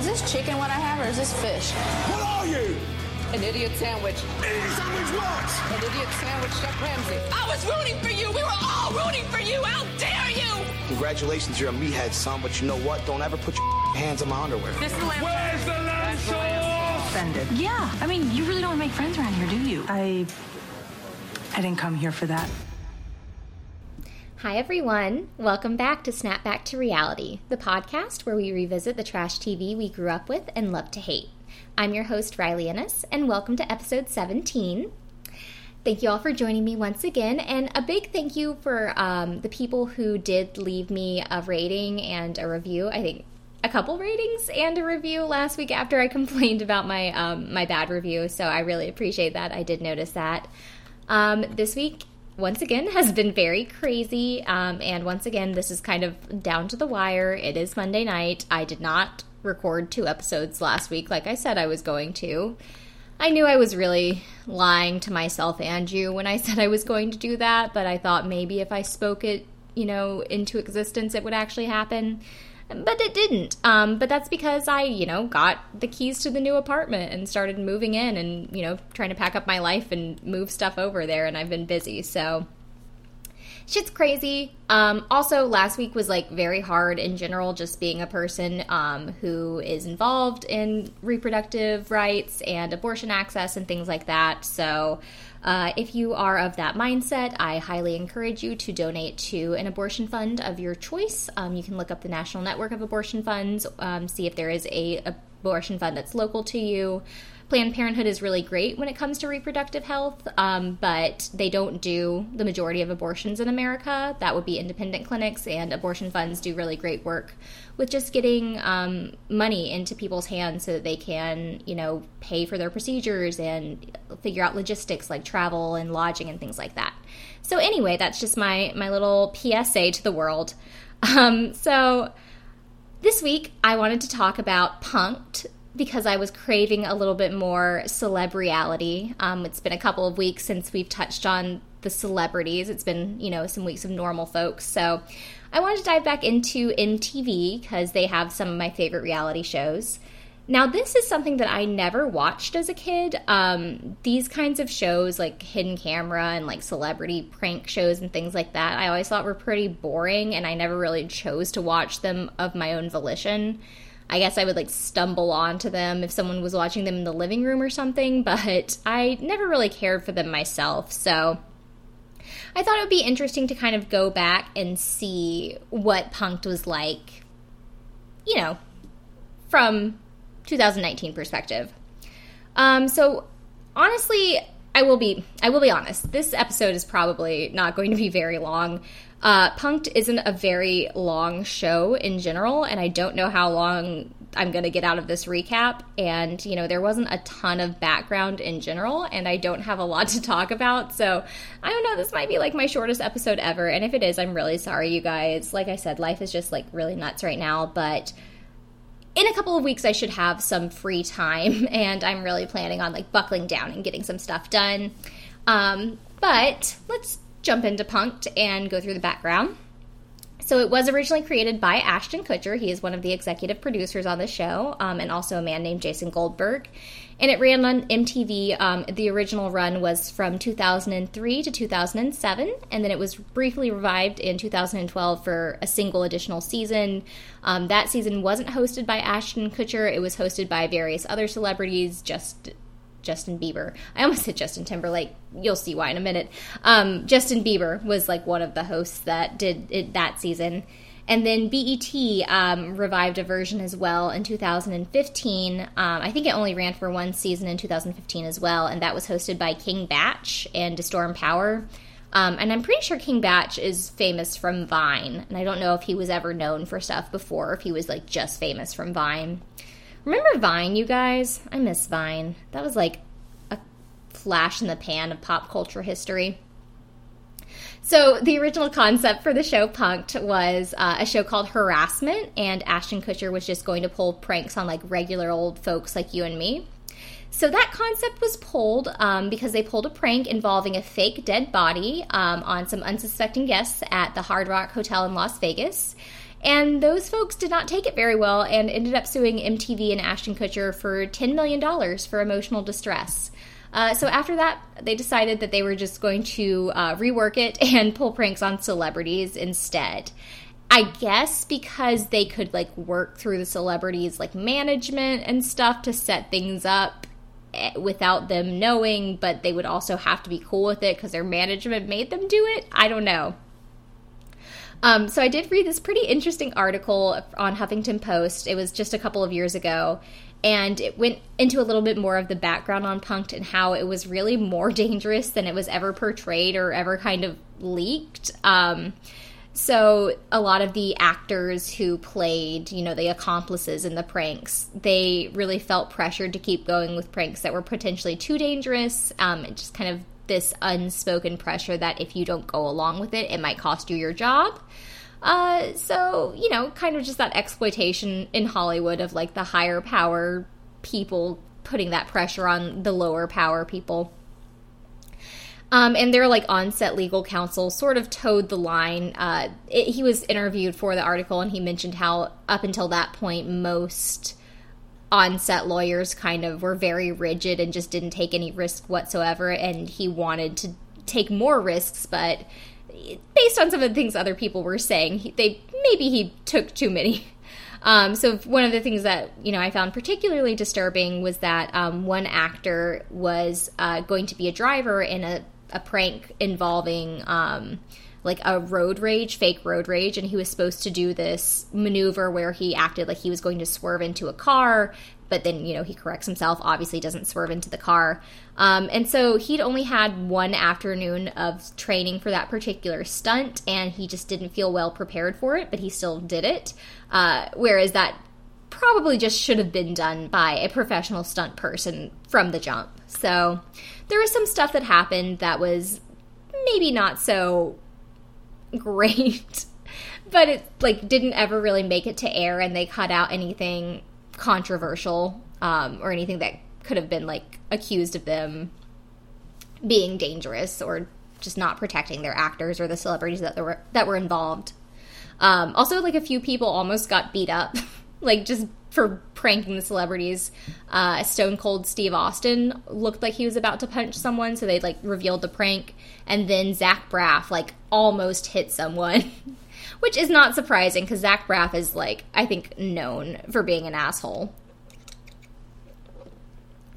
is this chicken what I have, or is this fish? What are you? An idiot sandwich. Idiot sandwich what? An idiot sandwich, Chef Ramsay. I was rooting for you. We were all rooting for you. How dare you? Congratulations, you're a meathead, son, but you know what? Don't ever put your hands on my underwear. This is the lamb. Where's the lamb sauce? offended. Yeah, I mean, you really don't make friends around here, do you? I I didn't come here for that. Hi, everyone. Welcome back to Snap Back to Reality, the podcast where we revisit the trash TV we grew up with and love to hate. I'm your host, Riley Ennis, and welcome to episode 17. Thank you all for joining me once again, and a big thank you for um, the people who did leave me a rating and a review. I think a couple ratings and a review last week after I complained about my um, my bad review, so I really appreciate that. I did notice that. Um, this week once again has been very crazy. Um, and once again, this is kind of down to the wire. It is Monday night. I did not record two episodes last week like I said I was going to. I knew I was really lying to myself and you when I said I was going to do that, but I thought maybe if I spoke it, you know, into existence, it would actually happen but it didn't. Um, but that's because I, you know, got the keys to the new apartment and started moving in and, you know, trying to pack up my life and move stuff over there. And I've been busy. So shit's crazy. Um, also, last week was like very hard in general, just being a person um, who is involved in reproductive rights and abortion access and things like that. So, uh, if you are of that mindset, I highly encourage you to donate to an abortion fund of your choice. Um, you can look up the National Network of Abortion Funds, um, see if there is a abortion fund that's local to you. Planned Parenthood is really great when it comes to reproductive health, um, but they don't do the majority of abortions in America. That would be independent clinics, and abortion funds do really great work with just getting um, money into people's hands so that they can, you know, pay for their procedures and figure out logistics like travel and lodging and things like that. So anyway, that's just my my little PSA to the world. Um, so this week I wanted to talk about Punk'd because I was craving a little bit more celeb reality. Um, it's been a couple of weeks since we've touched on the celebrities. It's been, you know, some weeks of normal folks. So I wanted to dive back into MTV because they have some of my favorite reality shows. Now, this is something that I never watched as a kid. Um, these kinds of shows, like Hidden Camera and like celebrity prank shows and things like that, I always thought were pretty boring, and I never really chose to watch them of my own volition. I guess I would like stumble onto them if someone was watching them in the living room or something, but I never really cared for them myself. So I thought it would be interesting to kind of go back and see what Punk'd was like, you know, from 2019 perspective. Um, so honestly, I will be I will be honest. This episode is probably not going to be very long. Uh, Punk'd isn't a very long show in general, and I don't know how long I'm going to get out of this recap. And, you know, there wasn't a ton of background in general, and I don't have a lot to talk about. So, I don't know, this might be like my shortest episode ever. And if it is, I'm really sorry, you guys. Like I said, life is just like really nuts right now, but in a couple of weeks I should have some free time and I'm really planning on like buckling down and getting some stuff done. Um, but let's jump into Punk'd and go through the background. So it was originally created by Ashton Kutcher. He is one of the executive producers on the show, um, and also a man named Jason Goldberg. And it ran on MTV. Um, the original run was from 2003 to 2007, and then it was briefly revived in 2012 for a single additional season. Um, that season wasn't hosted by Ashton Kutcher; it was hosted by various other celebrities, just Justin Bieber. I almost said Justin Timberlake. You'll see why in a minute. Um, Justin Bieber was like one of the hosts that did it that season. And then BET um, revived a version as well in 2015. Um, I think it only ran for one season in 2015 as well, and that was hosted by King Bach and DeStorm Power. Um, and I'm pretty sure King Bach is famous from Vine, and I don't know if he was ever known for stuff before, if he was like just famous from Vine. Remember Vine, you guys? I miss Vine. That was like a flash in the pan of pop culture history. So, the original concept for the show Punk'd was uh, a show called Harassment, and Ashton Kutcher was just going to pull pranks on like regular old folks like you and me. So, that concept was pulled um, because they pulled a prank involving a fake dead body um, on some unsuspecting guests at the Hard Rock Hotel in Las Vegas. And those folks did not take it very well and ended up suing MTV and Ashton Kutcher for $10 million for emotional distress. Uh, so after that, they decided that they were just going to uh, rework it and pull pranks on celebrities instead. I guess because they could like work through the celebrities like management and stuff to set things up eh, without them knowing, but they would also have to be cool with it because their management made them do it. I don't know. Um, so I did read this pretty interesting article on Huffington Post. It was just a couple of years ago, and it went into a little bit more of the background on Punk'd and how it was really more dangerous than it was ever portrayed or ever kind of leaked. Um, so a lot of the actors who played, you know, the accomplices in the pranks, they really felt pressured to keep going with pranks that were potentially too dangerous. Um, just kind of this unspoken pressure that if you don't go along with it, it might cost you your job. Uh, so you know, kind of just that exploitation in Hollywood of like the higher power people putting that pressure on the lower power people. Um, and their like on-set legal counsel sort of toed the line. Uh, it, he was interviewed for the article, and he mentioned how up until that point, most on-set lawyers kind of were very rigid and just didn't take any risk whatsoever. And he wanted to take more risks, but based on some of the things other people were saying, he, they maybe he took too many. Um, so one of the things that you know I found particularly disturbing was that um, one actor was uh, going to be a driver in a a prank involving um, like a road rage, fake road rage, and he was supposed to do this maneuver where he acted like he was going to swerve into a car, but then you know he corrects himself. Obviously, doesn't swerve into the car, um, and so he'd only had one afternoon of training for that particular stunt, and he just didn't feel well prepared for it, but he still did it. Uh, whereas that probably just should have been done by a professional stunt person from the jump. So there was some stuff that happened that was maybe not so great. but it like didn't ever really make it to air and they cut out anything controversial um, or anything that could have been like accused of them being dangerous or just not protecting their actors or the celebrities that were that were involved. Um, also, like a few people almost got beat up, like just for pranking the celebrities. Uh, Stone Cold Steve Austin looked like he was about to punch someone, so they like revealed the prank, and then Zach Braff like almost hit someone, which is not surprising because Zach Braff is like I think known for being an asshole.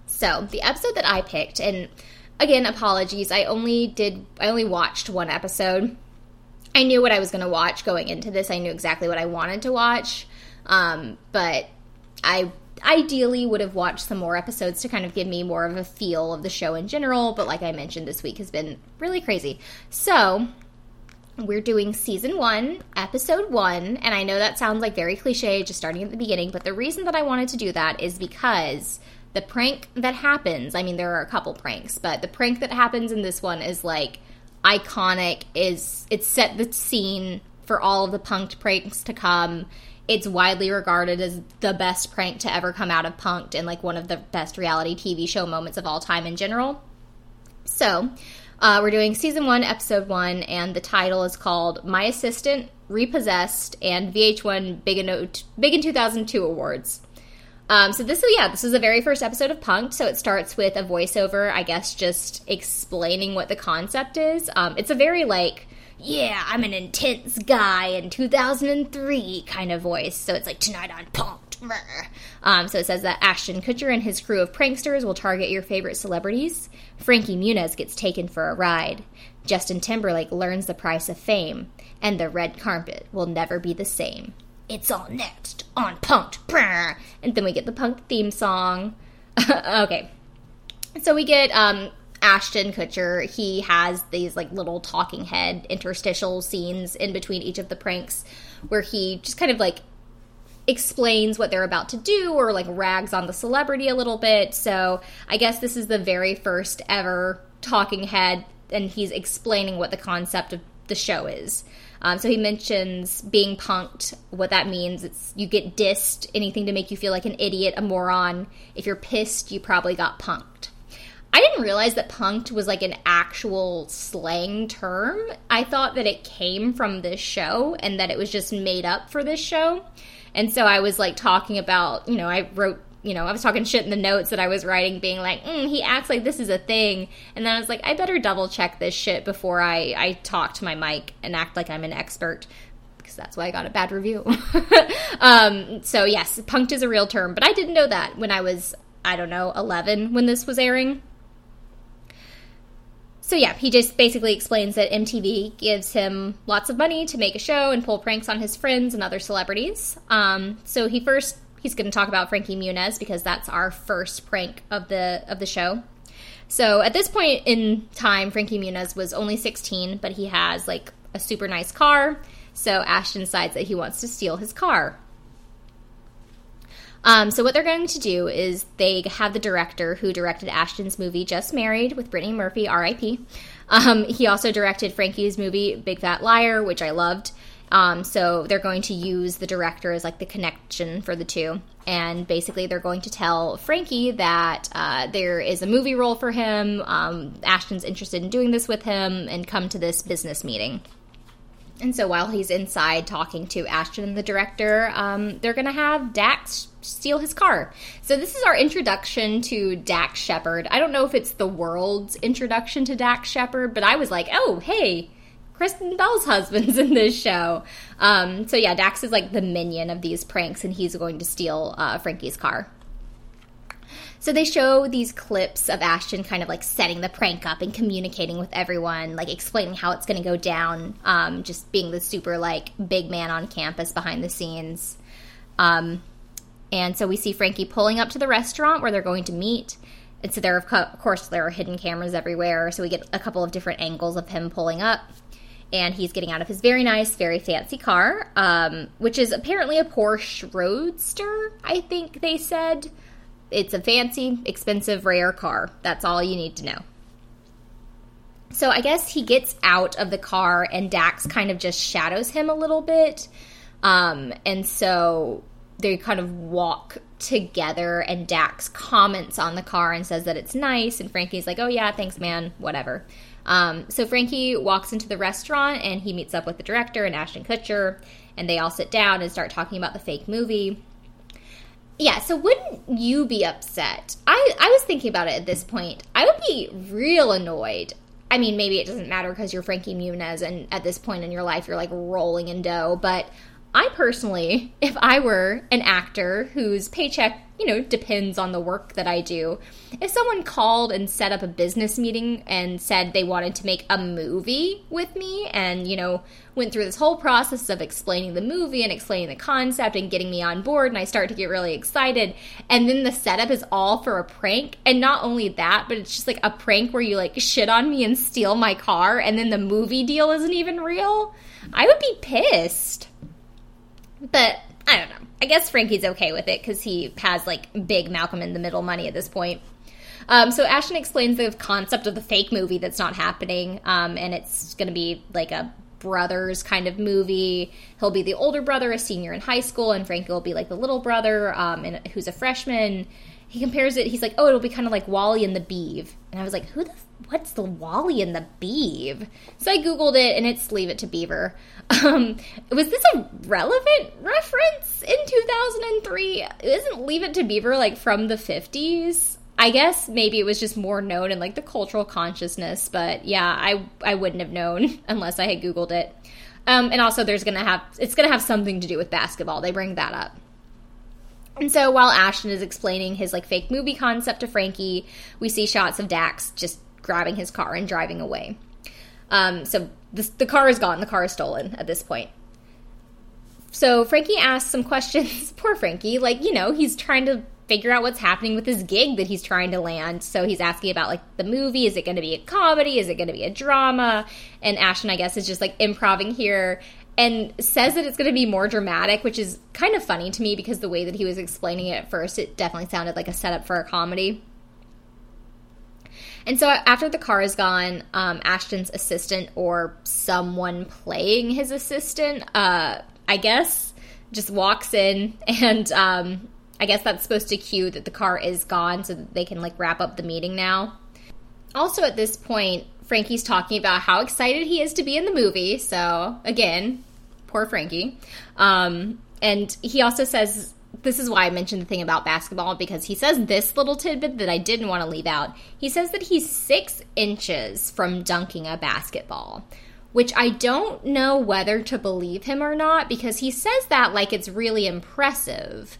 So the episode that I picked, and again, apologies, I only did I only watched one episode. I knew what I was going to watch going into this. I knew exactly what I wanted to watch. Um, but I ideally would have watched some more episodes to kind of give me more of a feel of the show in general, but like I mentioned, this week has been really crazy. So, we're doing season one, episode one, and I know that sounds like very cliche, just starting at the beginning, but the reason that I wanted to do that is because the prank that happens, I mean, there are a couple pranks, but the prank that happens in this one is like iconic, is it set the scene for all of the punked pranks to come it's widely regarded as the best prank to ever come out of Punk'd and like one of the best reality TV show moments of all time in general. So, uh, we're doing season one, episode one, and the title is called My Assistant, Repossessed, and VH1 Big in, Big in 2002 Awards. Um, so this is yeah, this is the very first episode of Punk'd. So it starts with a voiceover, I guess, just explaining what the concept is. Um, it's a very like yeah, I'm an intense guy in 2003 kind of voice. So it's like, tonight on Punk'd. Um, so it says that Ashton Kutcher and his crew of pranksters will target your favorite celebrities. Frankie Muniz gets taken for a ride. Justin Timberlake learns the price of fame. And the red carpet will never be the same. It's all next on Punk'd. And then we get the Punk theme song. okay. So we get um, Ashton Kutcher, he has these like little talking head interstitial scenes in between each of the pranks where he just kind of like explains what they're about to do or like rags on the celebrity a little bit. So I guess this is the very first ever talking head, and he's explaining what the concept of the show is. Um, so he mentions being punked, what that means. It's you get dissed, anything to make you feel like an idiot, a moron. If you're pissed, you probably got punked. I didn't realize that punked was like an actual slang term. I thought that it came from this show and that it was just made up for this show. And so I was like talking about, you know, I wrote, you know, I was talking shit in the notes that I was writing, being like, mm, he acts like this is a thing. And then I was like, I better double check this shit before I, I talk to my mic and act like I'm an expert because that's why I got a bad review. um, so, yes, punked is a real term, but I didn't know that when I was, I don't know, 11 when this was airing. So yeah, he just basically explains that MTV gives him lots of money to make a show and pull pranks on his friends and other celebrities. Um, so he first he's going to talk about Frankie Muniz because that's our first prank of the of the show. So at this point in time, Frankie Muniz was only 16, but he has like a super nice car. So Ashton decides that he wants to steal his car. Um, so what they're going to do is they have the director who directed Ashton's movie Just Married with Brittany Murphy, R.I.P. Um, he also directed Frankie's movie Big Fat Liar, which I loved. Um, so they're going to use the director as like the connection for the two, and basically they're going to tell Frankie that uh, there is a movie role for him. Um, Ashton's interested in doing this with him, and come to this business meeting. And so while he's inside talking to Ashton and the director, um, they're going to have Dax steal his car. So this is our introduction to Dax Shepard. I don't know if it's the world's introduction to Dax Shepard, but I was like, oh, hey, Kristen Bell's husband's in this show. Um, so yeah, Dax is like the minion of these pranks, and he's going to steal uh, Frankie's car. So they show these clips of Ashton kind of like setting the prank up and communicating with everyone, like explaining how it's going to go down, um, just being the super like big man on campus behind the scenes. Um, and so we see Frankie pulling up to the restaurant where they're going to meet. And so there, of course, there are hidden cameras everywhere. So we get a couple of different angles of him pulling up. And he's getting out of his very nice, very fancy car, um, which is apparently a Porsche Roadster, I think they said. It's a fancy, expensive, rare car. That's all you need to know. So I guess he gets out of the car and Dax kind of just shadows him a little bit. Um, and so they kind of walk together and Dax comments on the car and says that it's nice and Frankie's like, "Oh yeah, thanks man, whatever." Um, so Frankie walks into the restaurant and he meets up with the director and Ashton Kutcher and they all sit down and start talking about the fake movie. Yeah, so wouldn't you be upset? I I was thinking about it at this point. I would be real annoyed. I mean, maybe it doesn't matter because you're Frankie Muniz and at this point in your life you're like rolling in dough, but I personally, if I were an actor whose paycheck, you know, depends on the work that I do, if someone called and set up a business meeting and said they wanted to make a movie with me and, you know, went through this whole process of explaining the movie and explaining the concept and getting me on board and I start to get really excited and then the setup is all for a prank and not only that, but it's just like a prank where you like shit on me and steal my car and then the movie deal isn't even real, I would be pissed. But I don't know. I guess Frankie's okay with it because he has like big Malcolm in the Middle money at this point. Um, so Ashton explains the concept of the fake movie that's not happening, um, and it's going to be like a brothers kind of movie. He'll be the older brother, a senior in high school, and Frankie will be like the little brother, um, and who's a freshman. He compares it. He's like, "Oh, it'll be kind of like Wally and the Beav," and I was like, "Who the what's the Wally and the Beav? So I googled it, and it's Leave It to Beaver. Um, was this a relevant reference in 2003? Isn't Leave It to Beaver like from the 50s? I guess maybe it was just more known in like the cultural consciousness, but yeah, I I wouldn't have known unless I had googled it. Um, and also, there's gonna have it's gonna have something to do with basketball. They bring that up. And so while Ashton is explaining his like fake movie concept to Frankie, we see shots of Dax just grabbing his car and driving away. Um, so the, the car is gone. The car is stolen at this point. So Frankie asks some questions. Poor Frankie. Like, you know, he's trying to figure out what's happening with his gig that he's trying to land. So he's asking about like the movie. Is it going to be a comedy? Is it going to be a drama? And Ashton, I guess, is just like improving here and says that it's going to be more dramatic, which is kind of funny to me because the way that he was explaining it at first, it definitely sounded like a setup for a comedy. And so after the car is gone, um, Ashton's assistant or someone playing his assistant, uh, I guess, just walks in and um, I guess that's supposed to cue that the car is gone so that they can like wrap up the meeting now. Also, at this point, Frankie's talking about how excited he is to be in the movie. So, again, poor Frankie. Um, and he also says this is why I mentioned the thing about basketball because he says this little tidbit that I didn't want to leave out. He says that he's six inches from dunking a basketball, which I don't know whether to believe him or not because he says that like it's really impressive,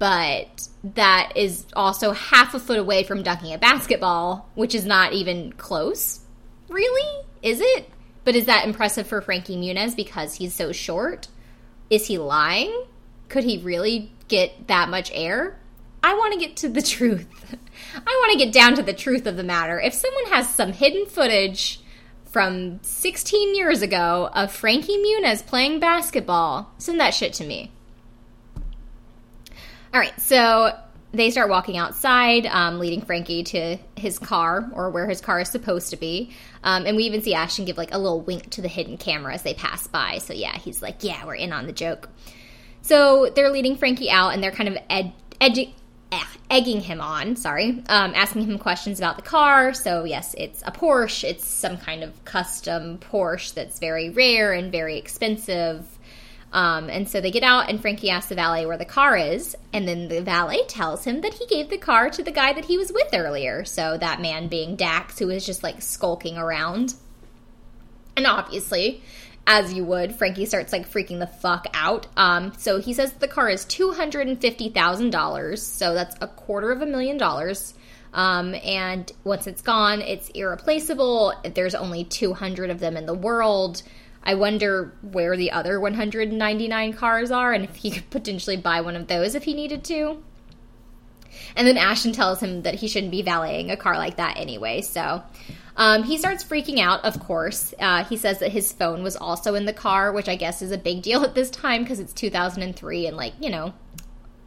but that is also half a foot away from dunking a basketball, which is not even close. Really? Is it? But is that impressive for Frankie Muniz because he's so short? Is he lying? Could he really get that much air? I want to get to the truth. I want to get down to the truth of the matter. If someone has some hidden footage from 16 years ago of Frankie Muniz playing basketball, send that shit to me. All right, so they start walking outside, um, leading Frankie to his car or where his car is supposed to be. Um, and we even see Ashton give like a little wink to the hidden camera as they pass by. So yeah, he's like, "Yeah, we're in on the joke." So they're leading Frankie out and they're kind of ed-. Eh, egging him on, sorry, um, asking him questions about the car. So, yes, it's a Porsche. It's some kind of custom Porsche that's very rare and very expensive. Um, and so they get out, and Frankie asks the valet where the car is. And then the valet tells him that he gave the car to the guy that he was with earlier. So, that man being Dax, who was just like skulking around. And obviously, as you would, Frankie starts like freaking the fuck out. Um, so he says the car is two hundred and fifty thousand dollars, so that's a quarter of a million dollars. Um, and once it's gone, it's irreplaceable. There's only two hundred of them in the world. I wonder where the other 199 cars are, and if he could potentially buy one of those if he needed to. And then Ashton tells him that he shouldn't be valeting a car like that anyway. So um, he starts freaking out, of course. Uh, he says that his phone was also in the car, which I guess is a big deal at this time because it's 2003 and, like, you know,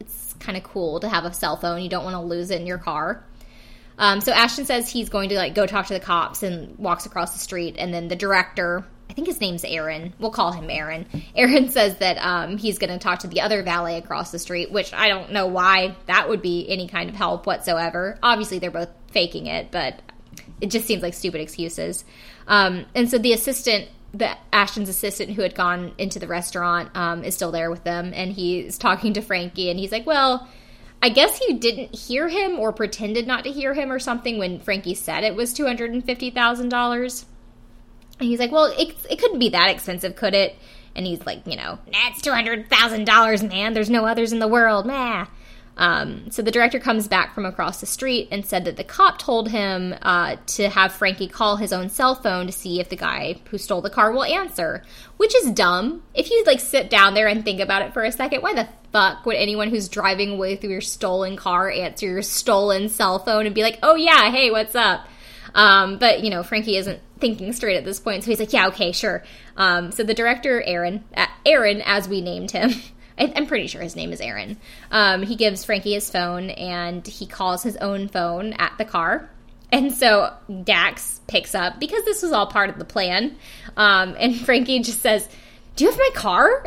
it's kind of cool to have a cell phone. You don't want to lose it in your car. Um, so Ashton says he's going to, like, go talk to the cops and walks across the street. And then the director, I think his name's Aaron. We'll call him Aaron. Aaron says that um, he's going to talk to the other valet across the street, which I don't know why that would be any kind of help whatsoever. Obviously, they're both faking it, but it just seems like stupid excuses. Um, and so the assistant, the Ashton's assistant who had gone into the restaurant, um, is still there with them, and he's talking to Frankie, and he's like, "Well." I guess he didn't hear him or pretended not to hear him or something when Frankie said it was two hundred and fifty thousand dollars. And he's like, "Well, it, it couldn't be that expensive, could it?" And he's like, "You know, that's two hundred thousand dollars, man. There's no others in the world, meh." Um, so the director comes back from across the street and said that the cop told him uh, to have Frankie call his own cell phone to see if the guy who stole the car will answer, which is dumb. If you like sit down there and think about it for a second, why the fuck would anyone who's driving away through your stolen car answer your stolen cell phone and be like, "Oh yeah, hey, what's up?" Um, but you know, Frankie isn't thinking straight at this point, so he's like, "Yeah, okay, sure." Um, so the director, Aaron, uh, Aaron, as we named him. I, am pretty sure his name is Aaron. Um, he gives Frankie his phone and he calls his own phone at the car. And so Dax picks up because this was all part of the plan. Um, and Frankie just says, Do you have my car?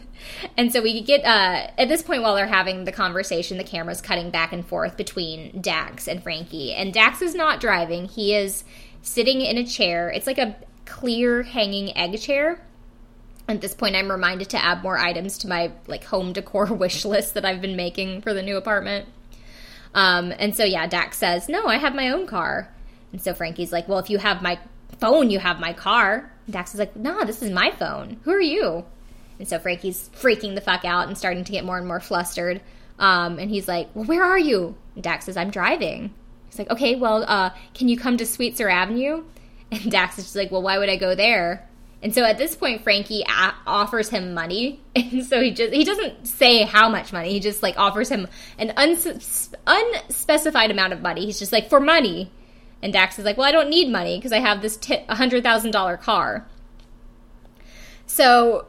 and so we get, uh, at this point, while they're having the conversation, the camera's cutting back and forth between Dax and Frankie. And Dax is not driving, he is sitting in a chair. It's like a clear hanging egg chair. At this point i'm reminded to add more items to my like home decor wish list that i've been making for the new apartment. Um, and so yeah dax says no i have my own car. And so frankie's like well if you have my phone you have my car. And dax is like nah this is my phone. Who are you? And so frankie's freaking the fuck out and starting to get more and more flustered. Um, and he's like well where are you? And dax says i'm driving he's like okay well uh, can you come to Sweetzer avenue and dax is just like well why would i go there and so at this point, Frankie a- offers him money, and so he just he doesn't say how much money. He just like offers him an uns- unspecified amount of money. He's just like for money, and Dax is like, "Well, I don't need money because I have this t- hundred thousand dollar car." So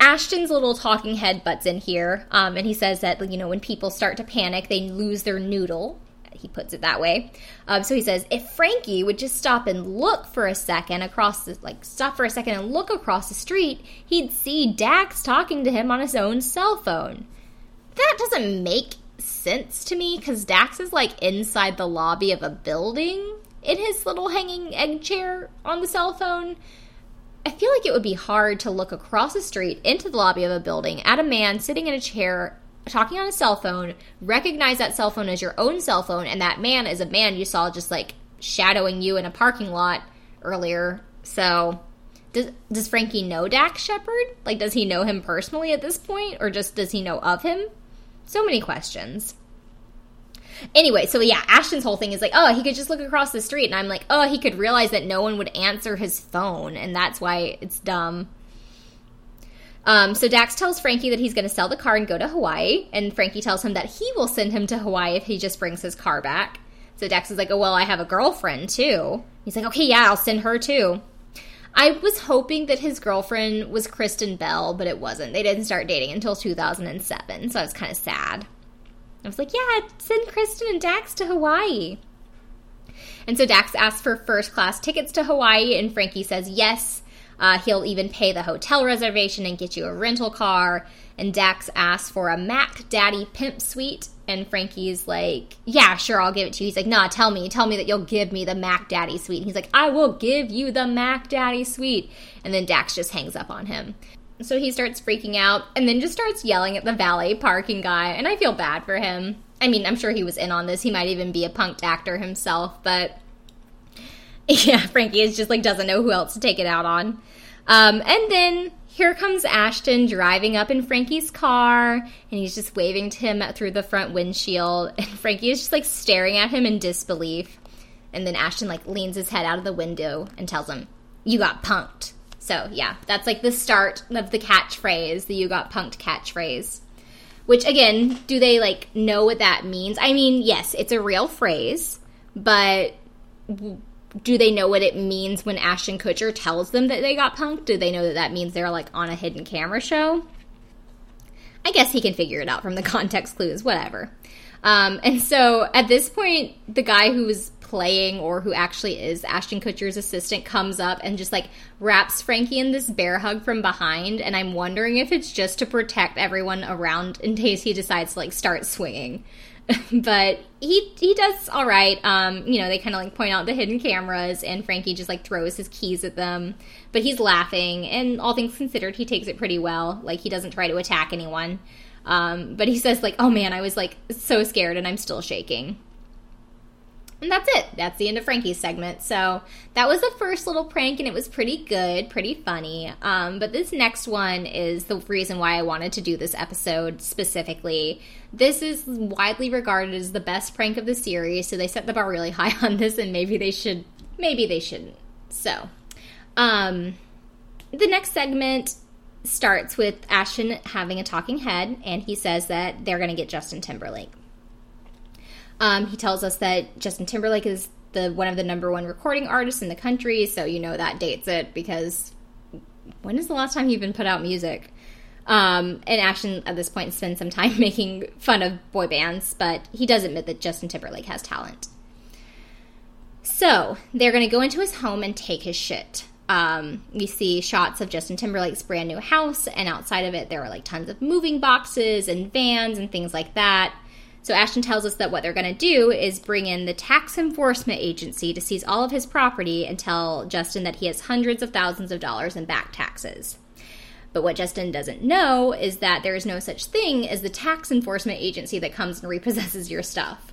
Ashton's little talking head butts in here, um, and he says that you know when people start to panic, they lose their noodle, he puts it that way. Um, so he says, if Frankie would just stop and look for a second across the, like, stop for a second and look across the street, he'd see Dax talking to him on his own cell phone. That doesn't make sense to me because Dax is like inside the lobby of a building in his little hanging egg chair on the cell phone. I feel like it would be hard to look across the street into the lobby of a building at a man sitting in a chair talking on a cell phone, recognize that cell phone as your own cell phone, and that man is a man you saw just like shadowing you in a parking lot earlier. So, does does Frankie know Dax Shepard? Like, does he know him personally at this point, or just does he know of him? So many questions. Anyway, so yeah, Ashton's whole thing is like, oh, he could just look across the street, and I'm like, oh, he could realize that no one would answer his phone, and that's why it's dumb. Um, so Dax tells Frankie that he's going to sell the car and go to Hawaii, and Frankie tells him that he will send him to Hawaii if he just brings his car back. So Dax is like, oh, well, I have a girlfriend too. He's like, okay, yeah, I'll send her too. I was hoping that his girlfriend was Kristen Bell, but it wasn't. They didn't start dating until 2007, so I was kind of sad. I was like, yeah, send Kristen and Dax to Hawaii. And so Dax asks for first class tickets to Hawaii, and Frankie says yes. Uh, he'll even pay the hotel reservation and get you a rental car. And Dax asks for a Mac Daddy pimp suite. And Frankie's like, Yeah, sure, I'll give it to you. He's like, Nah, tell me. Tell me that you'll give me the Mac Daddy suite. And he's like, I will give you the Mac Daddy suite. And then Dax just hangs up on him. So he starts freaking out and then just starts yelling at the valet parking guy. And I feel bad for him. I mean, I'm sure he was in on this. He might even be a punked actor himself, but yeah, Frankie is just like doesn't know who else to take it out on. Um, and then here comes Ashton driving up in Frankie's car, and he's just waving to him through the front windshield. And Frankie is just like staring at him in disbelief. And then Ashton like leans his head out of the window and tells him, "You got punked." So, yeah, that's like the start of the catchphrase, the you got punked catchphrase. Which, again, do they like know what that means? I mean, yes, it's a real phrase, but do they know what it means when Ashton Kutcher tells them that they got punked? Do they know that that means they're like on a hidden camera show? I guess he can figure it out from the context clues, whatever. Um, and so at this point, the guy who was playing or who actually is Ashton Kutcher's assistant comes up and just like wraps Frankie in this bear hug from behind. And I'm wondering if it's just to protect everyone around in case he decides to like start swinging. but he he does all right. Um, you know, they kind of like point out the hidden cameras, and Frankie just like throws his keys at them. But he's laughing, and all things considered, he takes it pretty well. Like he doesn't try to attack anyone. Um, but he says like, "Oh man, I was like so scared, and I'm still shaking." And that's it. That's the end of Frankie's segment. So that was the first little prank, and it was pretty good, pretty funny. Um, but this next one is the reason why I wanted to do this episode specifically. This is widely regarded as the best prank of the series, so they set the bar really high on this, and maybe they should, maybe they shouldn't. So, um, the next segment starts with Ashton having a talking head, and he says that they're going to get Justin Timberlake. Um, he tells us that Justin Timberlake is the one of the number one recording artists in the country, so you know that dates it because when is the last time you've been put out music? Um, and Ashton at this point spends some time making fun of boy bands, but he does admit that Justin Timberlake has talent. So they're going to go into his home and take his shit. Um, we see shots of Justin Timberlake's brand new house, and outside of it, there are like tons of moving boxes and vans and things like that. So Ashton tells us that what they're going to do is bring in the tax enforcement agency to seize all of his property and tell Justin that he has hundreds of thousands of dollars in back taxes. But what Justin doesn't know is that there is no such thing as the tax enforcement agency that comes and repossesses your stuff.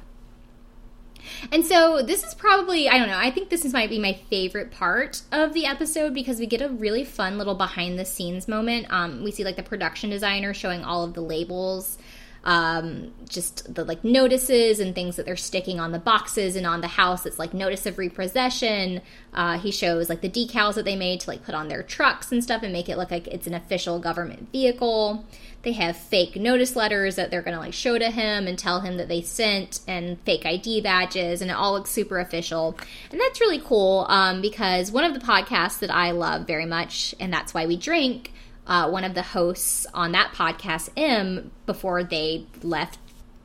And so this is probably, I don't know, I think this is, might be my favorite part of the episode because we get a really fun little behind the scenes moment. Um, we see like the production designer showing all of the labels um, just the like notices and things that they're sticking on the boxes and on the house. It's like notice of repossession. Uh, he shows like the decals that they made to like put on their trucks and stuff and make it look like it's an official government vehicle. They have fake notice letters that they're to like show to him and tell him that they sent and fake ID badges and it all looks super official. And that's really cool um, because one of the podcasts that I love very much, and that's why we drink, uh, one of the hosts on that podcast, M, before they left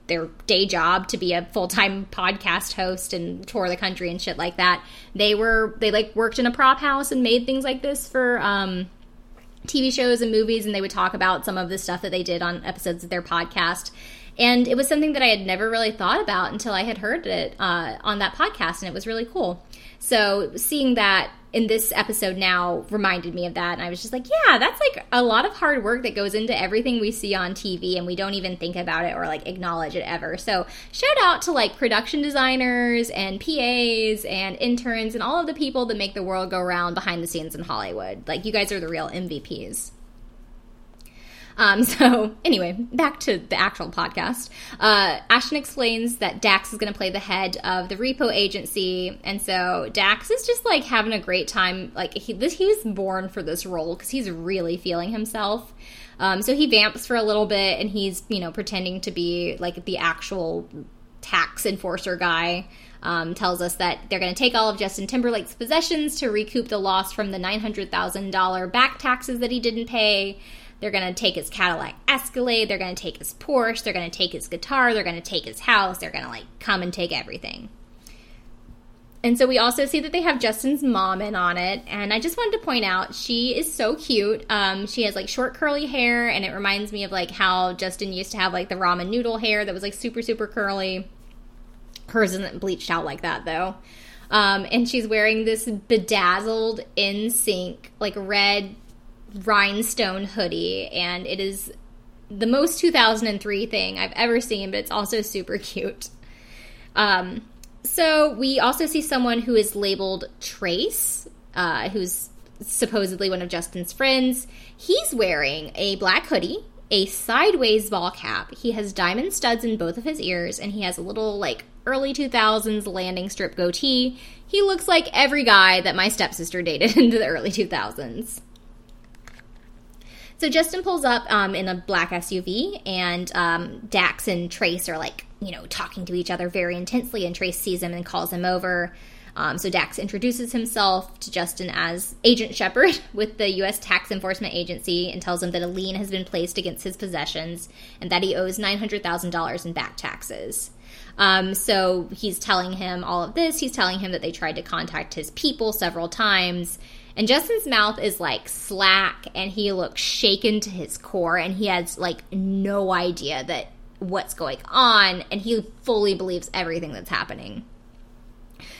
their day job to be a full time podcast host and tour the country and shit like that. They were they like worked in a prop house and made things like this for um, TV shows and movies, and they would talk about some of the stuff that they did on episodes of their podcast. And it was something that I had never really thought about until I had heard it uh, on that podcast, and it was really cool. So seeing that in this episode now reminded me of that and i was just like yeah that's like a lot of hard work that goes into everything we see on tv and we don't even think about it or like acknowledge it ever. So shout out to like production designers and pas and interns and all of the people that make the world go round behind the scenes in hollywood. Like you guys are the real mvps um, so anyway, back to the actual podcast. Uh, Ashton explains that Dax is going to play the head of the repo agency, and so Dax is just like having a great time. Like he this, he was born for this role because he's really feeling himself. Um, so he vamps for a little bit, and he's you know pretending to be like the actual tax enforcer guy. Um, tells us that they're going to take all of Justin Timberlake's possessions to recoup the loss from the $900,000 back taxes that he didn't pay. They're going to take his Cadillac Escalade. They're going to take his Porsche. They're going to take his guitar. They're going to take his house. They're going to like come and take everything. And so we also see that they have Justin's mom in on it. And I just wanted to point out she is so cute. Um, she has like short curly hair, and it reminds me of like how Justin used to have like the ramen noodle hair that was like super, super curly. Hers isn't bleached out like that though. Um, and she's wearing this bedazzled NSYNC, like red rhinestone hoodie, and it is the most 2003 thing I've ever seen, but it's also super cute. Um, so we also see someone who is labeled Trace, uh, who's supposedly one of Justin's friends. He's wearing a black hoodie, a sideways ball cap. He has diamond studs in both of his ears, and he has a little like early 2000s landing strip goatee. He looks like every guy that my stepsister dated into the early 2000s. So Justin pulls up um, in a black SUV, and um, Dax and Trace are like, you know, talking to each other very intensely. And Trace sees him and calls him over. Um, so Dax introduces himself to Justin as Agent Shepard with the U.S. Tax Enforcement Agency and tells him that a lien has been placed against his possessions and that he owes $900,000 in back taxes. Um, so he's telling him all of this. He's telling him that they tried to contact his people several times and Justin's mouth is like slack and he looks shaken to his core and he has like no idea that what's going on and he fully believes everything that's happening.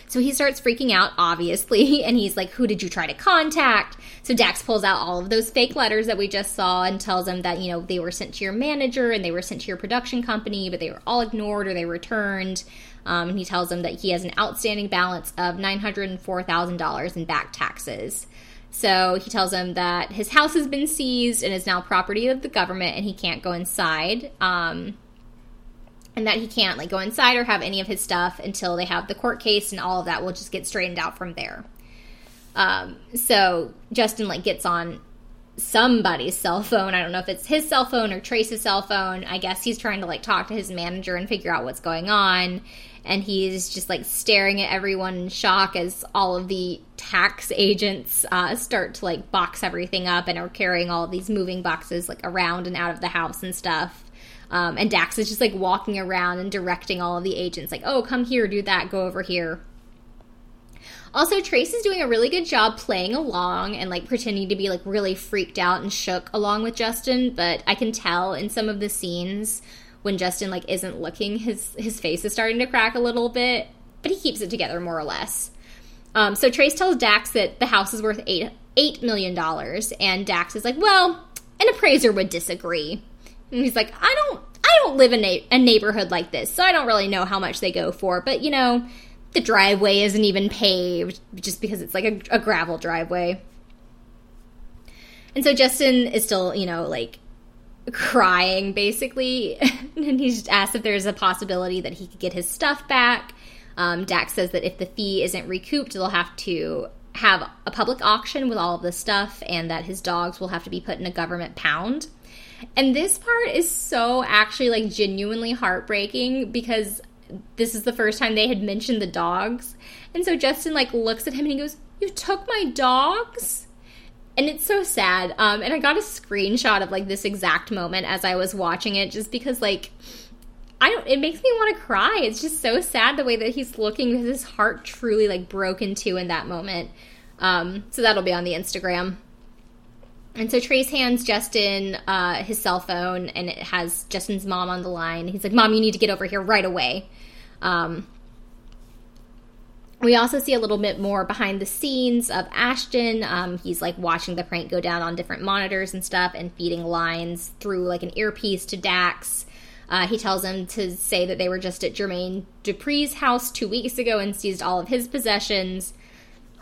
So he starts freaking out, obviously, and he's like, Who did you try to contact? So Dax pulls out all of those fake letters that we just saw and tells him that, you know, they were sent to your manager and they were sent to your production company, but they were all ignored or they returned. Um, and he tells him that he has an outstanding balance of $904,000 in back taxes. So he tells him that his house has been seized and is now property of the government and he can't go inside. Um, and that he can't like go inside or have any of his stuff until they have the court case and all of that will just get straightened out from there. Um, so Justin like gets on somebody's cell phone. I don't know if it's his cell phone or Trace's cell phone. I guess he's trying to like talk to his manager and figure out what's going on and he's just like staring at everyone in shock as all of the tax agents uh, start to like box everything up and are carrying all these moving boxes like around and out of the house and stuff. Um, and Dax is just like walking around and directing all of the agents, like, oh, come here, do that, go over here. Also, Trace is doing a really good job playing along and like pretending to be like really freaked out and shook along with Justin, but I can tell in some of the scenes when Justin like isn't looking, his his face is starting to crack a little bit, but he keeps it together more or less. Um, so Trace tells Dax that the house is worth eight eight million dollars, and Dax is like, "Well, an appraiser would disagree." And he's like, "I don't, I don't live in a, a neighborhood like this, so I don't really know how much they go for. But you know, the driveway isn't even paved just because it's like a, a gravel driveway." And so Justin is still, you know, like crying basically. And he's asked if there's a possibility that he could get his stuff back. Um, dax says that if the fee isn't recouped they'll have to have a public auction with all of the stuff and that his dogs will have to be put in a government pound. And this part is so actually like genuinely heartbreaking because this is the first time they had mentioned the dogs. And so justin like looks at him and he goes you took my dogs and it's so sad. Um, and I got a screenshot of like this exact moment as I was watching it, just because like I don't. It makes me want to cry. It's just so sad the way that he's looking because his heart truly like broke in two in that moment. Um, so that'll be on the Instagram. And so Trace hands Justin uh, his cell phone, and it has Justin's mom on the line. He's like, "Mom, you need to get over here right away." Um, we also see a little bit more behind the scenes of Ashton. Um, he's like watching the prank go down on different monitors and stuff, and feeding lines through like an earpiece to Dax. Uh, he tells him to say that they were just at Jermaine Dupri's house two weeks ago and seized all of his possessions.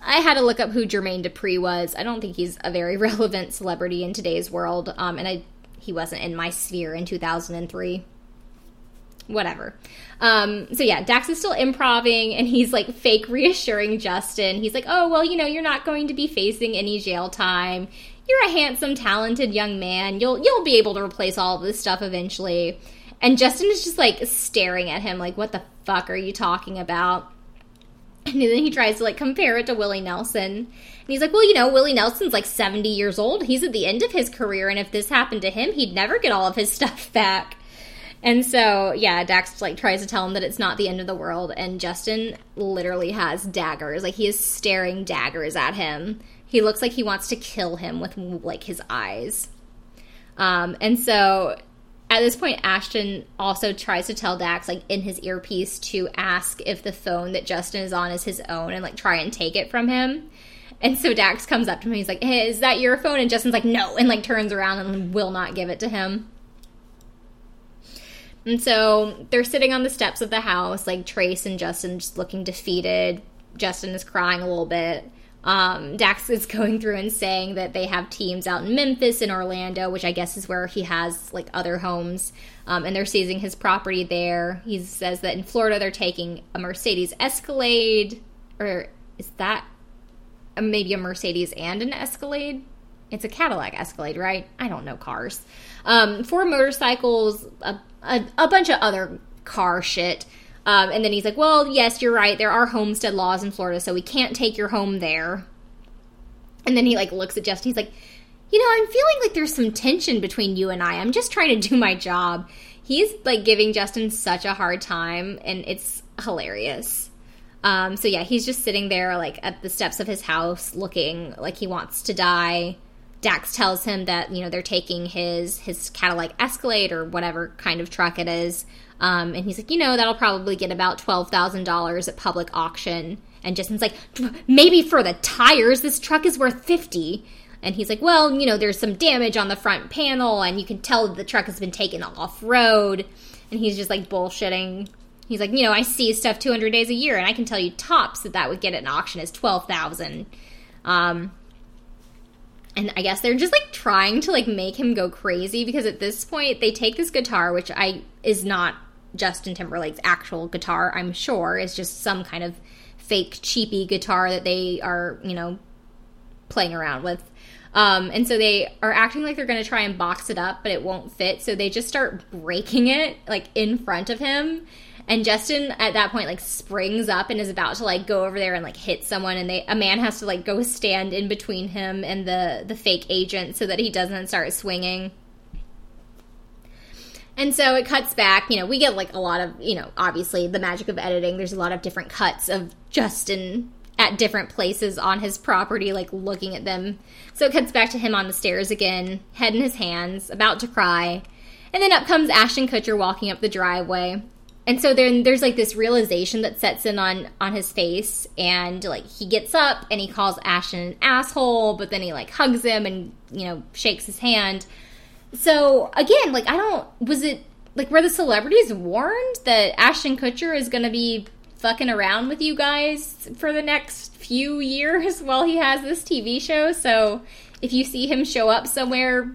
I had to look up who Jermaine Dupri was. I don't think he's a very relevant celebrity in today's world, um, and I he wasn't in my sphere in 2003. Whatever. Um, so yeah, Dax is still improving, and he's like fake reassuring Justin. He's like, "Oh well, you know, you're not going to be facing any jail time. You're a handsome, talented young man. You'll you'll be able to replace all of this stuff eventually." And Justin is just like staring at him, like, "What the fuck are you talking about?" And then he tries to like compare it to Willie Nelson. And he's like, well, you know, Willie Nelson's like 70 years old. He's at the end of his career. And if this happened to him, he'd never get all of his stuff back. And so, yeah, Dax like tries to tell him that it's not the end of the world. And Justin literally has daggers. Like he is staring daggers at him. He looks like he wants to kill him with like his eyes. Um, and so at this point, Ashton also tries to tell Dax, like in his earpiece, to ask if the phone that Justin is on is his own and like try and take it from him. And so Dax comes up to him. He's like, "Hey, is that your phone?" And Justin's like, "No," and like turns around and will not give it to him. And so they're sitting on the steps of the house, like Trace and Justin just looking defeated. Justin is crying a little bit. Um, Dax is going through and saying that they have teams out in Memphis and Orlando, which I guess is where he has like other homes, um, and they're seizing his property there. He says that in Florida they're taking a Mercedes Escalade, or is that maybe a Mercedes and an Escalade? It's a Cadillac Escalade, right? I don't know cars. Um, four motorcycles, a, a, a bunch of other car shit. Um, and then he's like, well, yes, you're right. There are homestead laws in Florida, so we can't take your home there. And then he like looks at Justin. He's like, you know, I'm feeling like there's some tension between you and I. I'm just trying to do my job. He's like giving Justin such a hard time, and it's hilarious. Um, so yeah, he's just sitting there like at the steps of his house, looking like he wants to die. Dax tells him that you know they're taking his his Cadillac Escalade or whatever kind of truck it is, um, and he's like, you know, that'll probably get about $12,000 at public auction. And Justin's like, maybe for the tires, this truck is worth 50. And he's like, well, you know, there's some damage on the front panel, and you can tell the truck has been taken off road. And he's just like bullshitting. He's like, you know, I see stuff 200 days a year, and I can tell you tops that that would get at an auction is 12,000. Um, and I guess they're just like trying to like make him go crazy because at this point they take this guitar, which I is not Justin Timberlake's actual guitar, I'm sure. It's just some kind of fake cheapy guitar that they are, you know, playing around with. Um, and so they are acting like they're going to try and box it up, but it won't fit. So they just start breaking it like in front of him. And Justin at that point like springs up and is about to like go over there and like hit someone and they a man has to like go stand in between him and the the fake agent so that he doesn't start swinging. And so it cuts back, you know, we get like a lot of, you know, obviously the magic of editing. There's a lot of different cuts of Justin at different places on his property, like looking at them. So it cuts back to him on the stairs again, head in his hands, about to cry. And then up comes Ashton Kutcher walking up the driveway. And so then there's like this realization that sets in on on his face and like he gets up and he calls Ashton an asshole, but then he like hugs him and you know shakes his hand. So again, like I don't was it like were the celebrities warned that Ashton Kutcher is going to be fucking around with you guys for the next few years while he has this TV show? So if you see him show up somewhere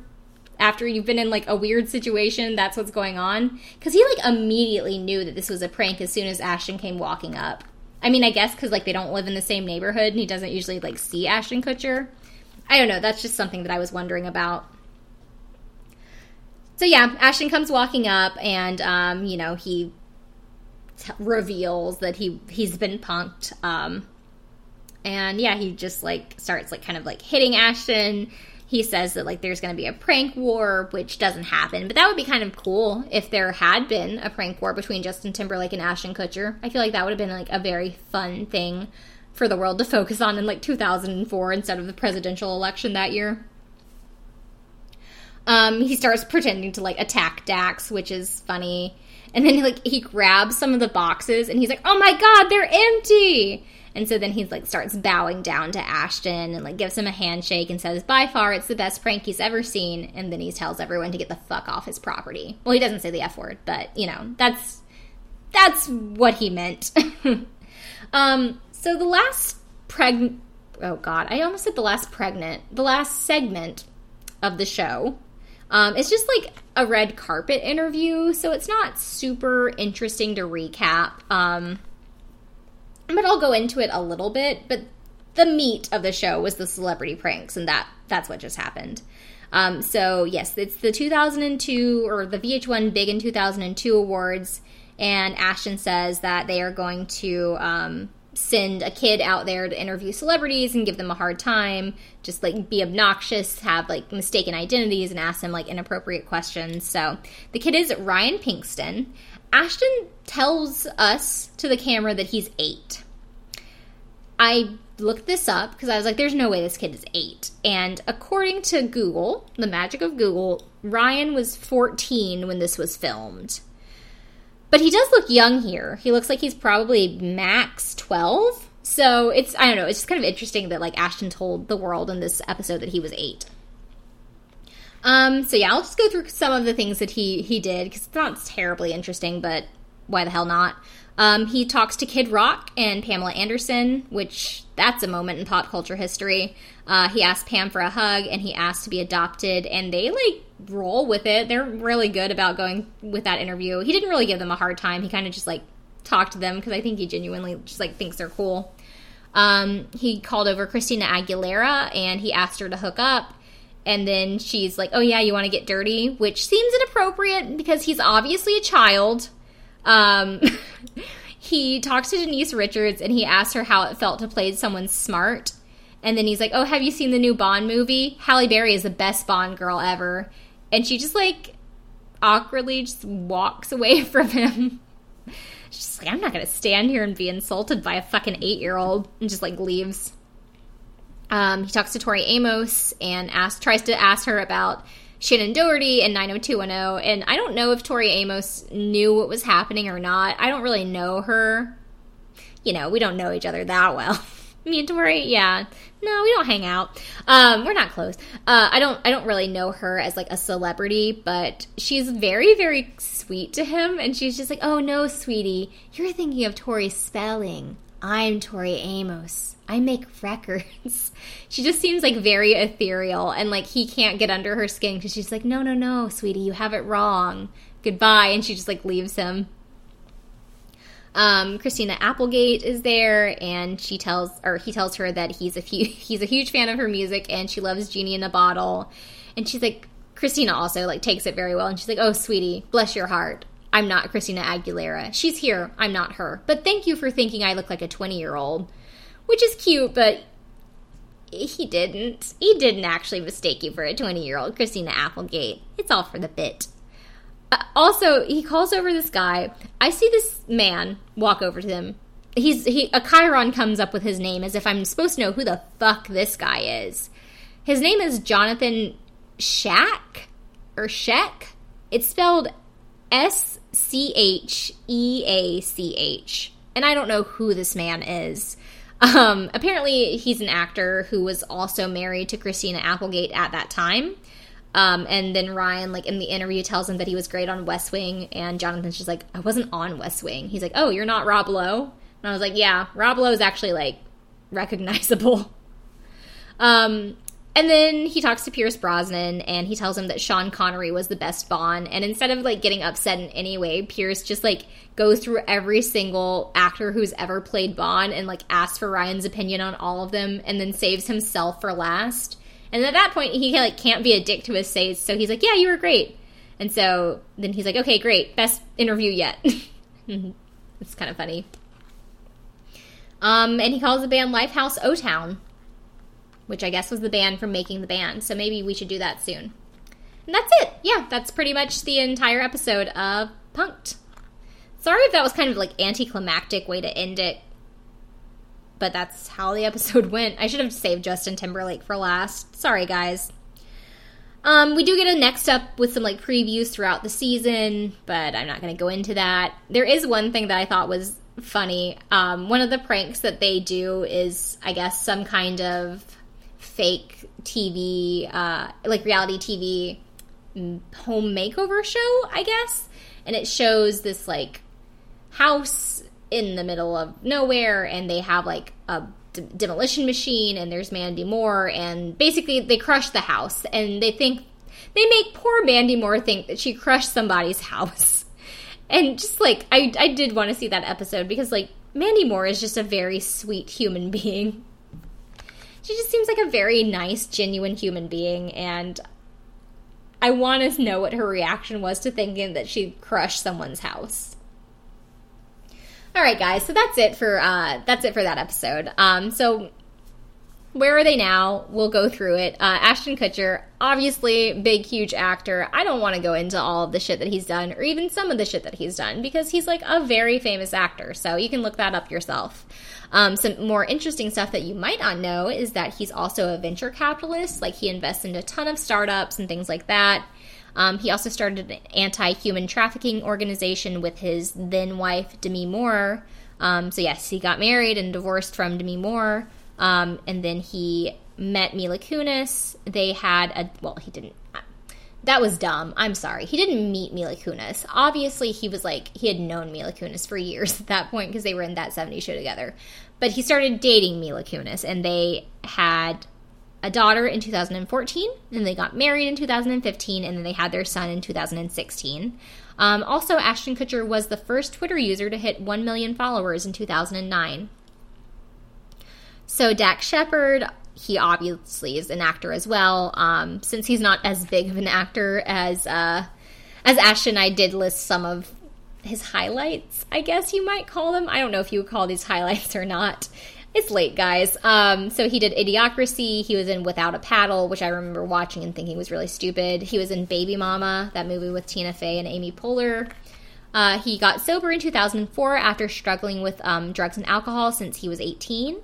after you've been in like a weird situation, that's what's going on. Because he like immediately knew that this was a prank as soon as Ashton came walking up. I mean, I guess because like they don't live in the same neighborhood and he doesn't usually like see Ashton Kutcher. I don't know. That's just something that I was wondering about. So yeah, Ashton comes walking up, and um, you know he t- reveals that he he's been punked. Um, and yeah, he just like starts like kind of like hitting Ashton. He says that like there's going to be a prank war, which doesn't happen, but that would be kind of cool if there had been a prank war between Justin Timberlake and Ashton Kutcher. I feel like that would have been like a very fun thing for the world to focus on in like 2004 instead of the presidential election that year. Um, he starts pretending to like attack Dax, which is funny. And then like he grabs some of the boxes and he's like, "Oh my god, they're empty!" And so then he like starts bowing down to Ashton and like gives him a handshake and says, "By far, it's the best prank he's ever seen." And then he tells everyone to get the fuck off his property. Well, he doesn't say the f word, but you know that's that's what he meant. um, so the last preg oh god, I almost said the last pregnant, the last segment of the show. Um, it's just like a red carpet interview, so it's not super interesting to recap. Um, but I'll go into it a little bit. But the meat of the show was the celebrity pranks, and that that's what just happened. Um, so yes, it's the 2002 or the VH1 Big in 2002 awards, and Ashton says that they are going to um, send a kid out there to interview celebrities and give them a hard time, just like be obnoxious, have like mistaken identities, and ask them like inappropriate questions. So the kid is Ryan Pinkston. Ashton tells us to the camera that he's eight. I looked this up because I was like, there's no way this kid is eight. And according to Google, the magic of Google, Ryan was 14 when this was filmed. But he does look young here. He looks like he's probably max 12. So it's, I don't know, it's just kind of interesting that like Ashton told the world in this episode that he was eight. Um, so yeah, I'll just go through some of the things that he he did because it's not terribly interesting, but why the hell not? Um, he talks to Kid Rock and Pamela Anderson, which that's a moment in pop culture history. Uh, he asks Pam for a hug and he asks to be adopted, and they like roll with it. They're really good about going with that interview. He didn't really give them a hard time. He kind of just like talked to them because I think he genuinely just like thinks they're cool. Um, he called over Christina Aguilera and he asked her to hook up. And then she's like, "Oh yeah, you want to get dirty," which seems inappropriate because he's obviously a child. Um, he talks to Denise Richards and he asks her how it felt to play someone smart. And then he's like, "Oh, have you seen the new Bond movie? Halle Berry is the best Bond girl ever." And she just like awkwardly just walks away from him. She's like, "I'm not gonna stand here and be insulted by a fucking eight year old," and just like leaves. Um, he talks to Tori Amos and asks, tries to ask her about Shannen Doherty and 90210. And I don't know if Tori Amos knew what was happening or not. I don't really know her. You know, we don't know each other that well. Me and Tori, yeah, no, we don't hang out. Um, we're not close. Uh, I don't, I don't really know her as like a celebrity, but she's very, very sweet to him, and she's just like, "Oh no, sweetie, you're thinking of Tori Spelling. I'm Tori Amos. I make records. she just seems like very ethereal and like he can't get under her skin because she's like, no, no, no, sweetie, you have it wrong. Goodbye. And she just like leaves him. Um, Christina Applegate is there, and she tells, or he tells her that he's a few, he's a huge fan of her music, and she loves Genie in a Bottle. And she's like, Christina also like takes it very well, and she's like, "Oh, sweetie, bless your heart. I'm not Christina Aguilera. She's here. I'm not her. But thank you for thinking I look like a 20 year old." which is cute, but he didn't. He didn't actually mistake you for a 20 year old Christina Applegate. It's all for the bit. Uh, also, he calls over this guy. I see this man walk over to him. He's he a chyron comes up with his name as if I'm supposed to know who the fuck this guy is. His name is Jonathan Shack or Sheck. It's spelled S C H E A C H. And I don't know who this man is. Um, apparently, he's an actor who was also married to Christina Applegate at that time. Um, and then Ryan, like in the interview, tells him that he was great on West Wing, and Jonathan's just like, I wasn't on West Wing. He's like, Oh, you're not Rob Lowe? And I was like, Yeah, Rob Lowe is actually like recognizable. Um, and then he talks to Pierce Brosnan and he tells him that Sean Connery was the best Bond. And instead of like getting upset in any way, Pierce just like goes through every single actor who's ever played Bond and like asks for Ryan's opinion on all of them and then saves himself for last. And at that point, he like can't be a dick to his face, so he's like, "Yeah, you were great." And so then he's like, "Okay, great, best interview yet." it's kind of funny. Um, and he calls the band Lifehouse O Town which I guess was the band from making the band. So maybe we should do that soon. And that's it. Yeah, that's pretty much the entire episode of Punked. Sorry if that was kind of like anticlimactic way to end it. But that's how the episode went. I should have saved Justin Timberlake for last. Sorry, guys. Um, we do get a next up with some like previews throughout the season, but I'm not going to go into that. There is one thing that I thought was funny. Um, one of the pranks that they do is, I guess, some kind of fake TV, uh, like reality TV home makeover show, I guess. And it shows this like house in the middle of nowhere, and they have like a d- demolition machine, and there's Mandy Moore, and basically they crush the house, and they think they make poor Mandy Moore think that she crushed somebody's house. And just like I, I did want to see that episode because like Mandy Moore is just a very sweet human being. She just seems like a very nice, genuine human being, and I want to know what her reaction was to thinking that she crushed someone's house. All right, guys. So that's it for uh, that's it for that episode. Um, so where are they now? We'll go through it. Uh, Ashton Kutcher, obviously big, huge actor. I don't want to go into all of the shit that he's done, or even some of the shit that he's done, because he's like a very famous actor. So you can look that up yourself. Um, some more interesting stuff that you might not know is that he's also a venture capitalist. Like he invests in a ton of startups and things like that. Um, he also started an anti human trafficking organization with his then wife, Demi Moore. Um, so, yes, he got married and divorced from Demi Moore. Um, and then he met Mila Kunis. They had a, well, he didn't. That was dumb. I'm sorry. He didn't meet Mila Kunis. Obviously, he was like, he had known Mila Kunis for years at that point because they were in that 70s show together. But he started dating Mila Kunis and they had a daughter in 2014, then they got married in 2015, and then they had their son in 2016. Um, also, Ashton Kutcher was the first Twitter user to hit 1 million followers in 2009. So, Dax Shepard, he obviously is an actor as well. Um, since he's not as big of an actor as uh, as Ashton, I did list some of his highlights, I guess you might call them. I don't know if you would call these highlights or not. It's late, guys. Um, so he did Idiocracy. He was in Without a Paddle, which I remember watching and thinking was really stupid. He was in Baby Mama, that movie with Tina Fey and Amy Poehler. Uh, he got sober in 2004 after struggling with um, drugs and alcohol since he was 18.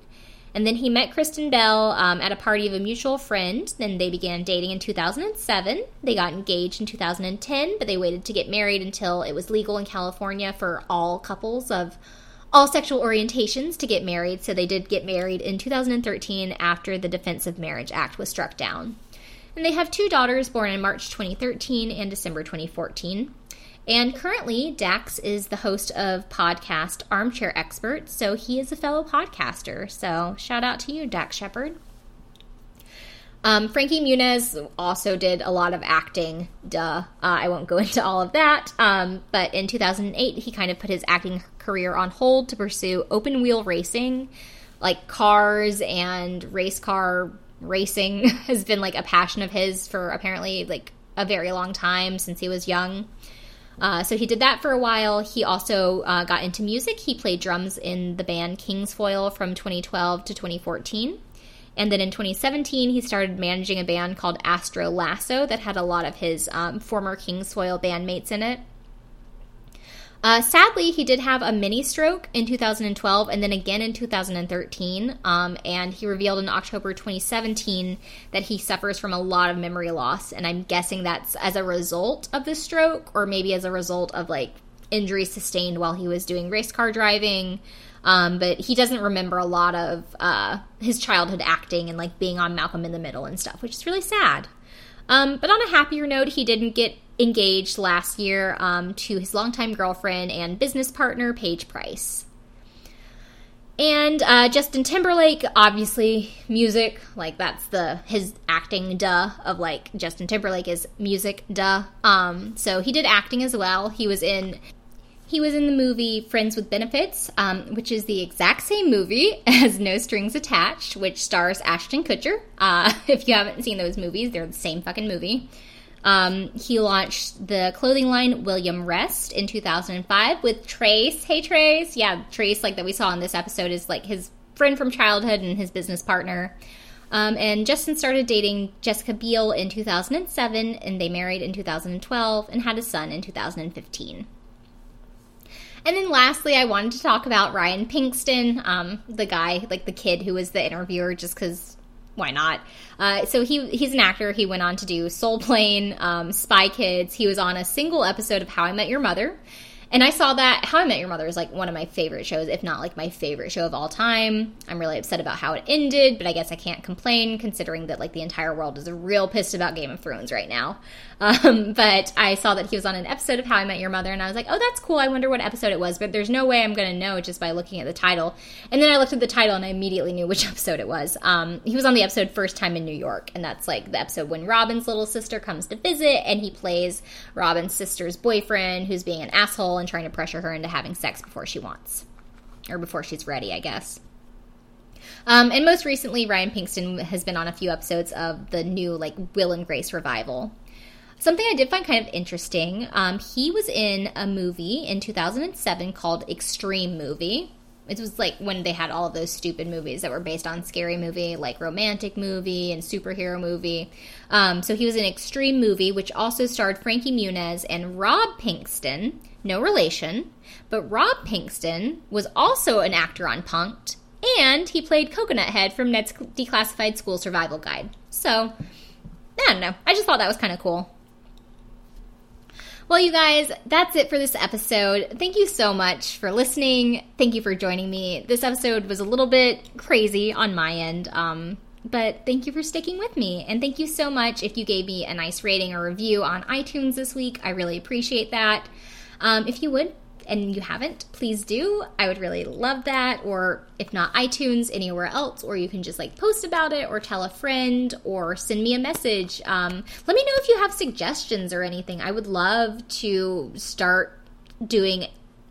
And then he met Kristen Bell um, at a party of a mutual friend. Then they began dating in 2007. They got engaged in 2010, but they waited to get married until it was legal in California for all couples of all sexual orientations to get married, so they did get married in 2013 after the Defense of Marriage Act was struck down. And they have two daughters born in March 2013 and December 2014. And currently, Dax is the host of podcast Armchair Expert, so he is a fellow podcaster. So shout out to you, Dax Shepard. Um, Frankie Muniz also did a lot of acting. Duh. Uh, I won't go into all of that. Um, but in 2008, he kind of put his acting career on hold to pursue open wheel racing, like cars and race car racing has been like a passion of his for apparently like a very long time since he was young. Uh, so he did that for a while. He also uh, got into music. He played drums in the band Kingsfoil from 2012 to 2014. And then in 2017, he started managing a band called Astro Lasso that had a lot of his um, former Kingsfoil bandmates in it. Uh, sadly, he did have a mini stroke in 2012 and then again in 2013. Um, and he revealed in October 2017 that he suffers from a lot of memory loss. And I'm guessing that's as a result of the stroke or maybe as a result of like injuries sustained while he was doing race car driving. Um, but he doesn't remember a lot of uh, his childhood acting and like being on Malcolm in the Middle and stuff, which is really sad. Um, but on a happier note, he didn't get engaged last year um, to his longtime girlfriend and business partner, Paige Price. And uh, Justin Timberlake, obviously, music like that's the his acting duh of like Justin Timberlake is music duh. Um, so he did acting as well. He was in he was in the movie Friends with Benefits, um, which is the exact same movie as No Strings Attached, which stars Ashton Kutcher. Uh, if you haven't seen those movies, they're the same fucking movie. Um, he launched the clothing line William Rast in 2005 with Trace. Hey, Trace. Yeah, Trace, like that we saw in this episode, is like his friend from childhood and his business partner. Um, and Justin started dating Jessica Biel in 2007, and they married in 2012 and had a son in 2015. And then lastly, I wanted to talk about Ryan Pinkston, um, the guy, like the kid who was the interviewer, just because why not? Uh, so he he's an actor. He went on to do Soul Plane, um, Spy Kids. He was on a single episode of How I Met Your Mother. And I saw that How I Met Your Mother is like one of my favorite shows, if not like my favorite show of all time. I'm really upset about how it ended, but I guess I can't complain considering that like the entire world is real pissed about Game of Thrones right now. Um, but I saw that he was on an episode of How I Met Your Mother, and I was like, oh, that's cool. I wonder what episode it was, but there's no way I'm going to know just by looking at the title. And then I looked at the title and I immediately knew which episode it was. Um, he was on the episode First Time in New York, and that's like the episode when Robin's little sister comes to visit, and he plays Robin's sister's boyfriend who's being an asshole and trying to pressure her into having sex before she wants. Or before she's ready, I guess. Um, and most recently, Ryan Pinkston has been on a few episodes of the new like Will and Grace revival. Something I did find kind of interesting. Um, he was in a movie in 2007 called Extreme Movie. It was like when they had all those stupid movies that were based on scary movie, like romantic movie and superhero movie. Um, so he was in Extreme Movie, which also starred Frankie Muniz and Rob Pinkston, no relation, but Rob Pinkston was also an actor on Punked, and he played Coconut Head from Ned's Declassified School Survival Guide. So, I don't know. I just thought that was kind of cool. Well, you guys, that's it for this episode. Thank you so much for listening. Thank you for joining me. This episode was a little bit crazy on my end, um, but thank you for sticking with me. And thank you so much if you gave me a nice rating or review on iTunes this week. I really appreciate that. Um, if you would, and you haven't, please do. I would really love that. Or if not iTunes, anywhere else, or you can just like post about it or tell a friend or send me a message. Um, let me know if you have suggestions or anything. I would love to start doing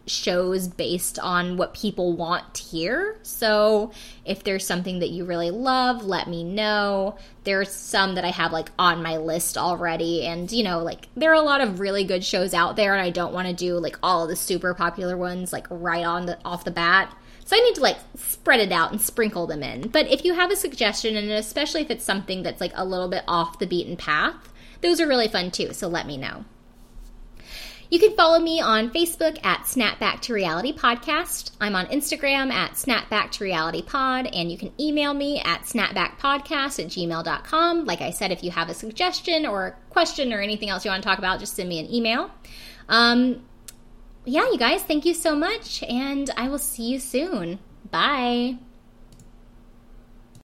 shows based on what people want to hear. So if there's something that you really love, let me know. There's some that I have like on my list already. And, you know, like there are a lot of really good shows out there, and I don't want to do like all the super popular ones like right on the off the bat. So I need to like spread it out and sprinkle them in. But if you have a suggestion, and especially if it's something that's like a little bit off the beaten path, those are really fun too. So let me know. You can follow me on Facebook at Snapback to Reality Podcast. I'm on Instagram at Snapback to Reality Pod, and you can email me at snapbackpodcast at gmail.com. Like I said, if you have a suggestion or a question or anything else you want to talk about, just send me an email. Um, yeah, you guys, thank you so much, and I will see you soon. Bye.